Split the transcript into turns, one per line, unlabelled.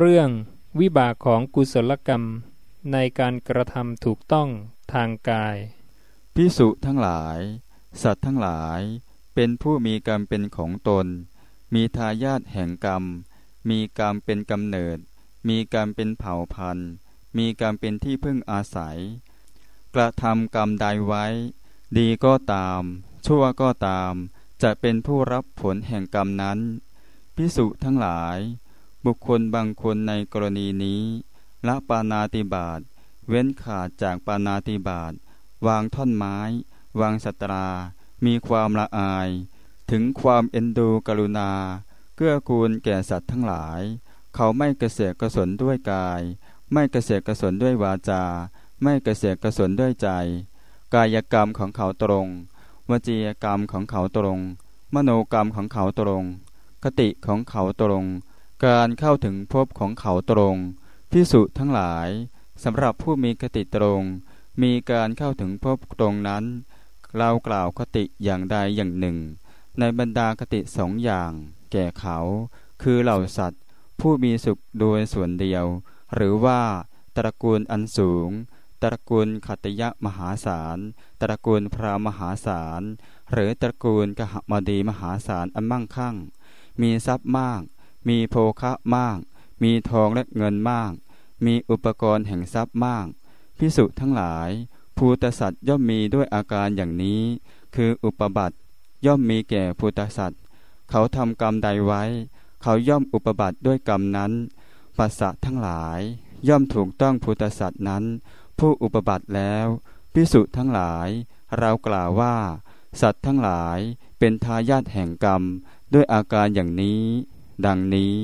เรื่องวิบากของกุศลกรรมในการกระทำถูกต้องทางกาย
พิสุทั้งหลาย สัตว์ทั้งหลาย เป็นผู้มีกรรมเป็นของตน มีทายาทแห่งกรรม มีกรรมเป็นกำเนิด มีกรรมเป็นเผ่าพันธุ์ มีกรรมเป็นที่พึ่งอาศัย กระทำกรรมใดไว้ ดีก็ตาม ชั่วก็ตาม จะเป็นผู้รับผลแห่งกรรมนั้น พิสุทั้งหลาย บุคคลบางคนในกรณีนี้ ละปานาติบาตเว้นขาดจากปานาติบาตวางท่อนไม้ วางสตรา มีความละอาย ถึงความเอ็นดูกรุณา เกื้อกูลแก่สัตว์ทั้งหลาย เขาไม่เกษตรกสนด้วยกาย ไม่เกษตรกสนด้วยวาจา ไม่เกษตรกสนด้วยใจ กายกรรมของเขาตรง วจีกรรมของเขาตรง มโนกรรมของเขาตรง คติของเขาตรง การเข้าถึงภพของเขาตรงพิสุทั้งหลายสำหรับผู้มีคติตรง มีการเข้าถึงภพตรงนั้น เรากล่าวคติอย่างใดอย่างหนึ่ง ในบรรดาคติสองอย่าง แก่เขา คือเหล่าสัตว์ ผู้มีสุขโดยส่วนเดียว หรือว่า ตระกูลอันสูง ตระกูลขัตยะมหาศาล ตระกูลพระมหาศาล หรือตระกูลกหมดีมหาศาลอันมั่งคั่ง มีทรัพย์มาก มีโภคะมาก มีทองและเงินมาก มีอุปกรณ์แห่งทรัพย์มากพิสุทั้งหลาย ภูตสัตว์ย่อมมีด้วยอาการอย่างนี้ คืออุปบัติย่อมมีแก่ภูตสัตว์เขาทำกรรมใดไว้ เขาย่อมอุปบัติด้วยกรรมนั้นปัสสะทั้งหลาย ย่อมถูกต้องภูตสัตว์นั้น ผู้อุปบัติแล้วพิสุทั้งหลาย เรากล่าวว่า สัตว์ทั้งหลายเป็นทายาทแห่งกรรมด้วยอาการอย่างนี้ ดังนี้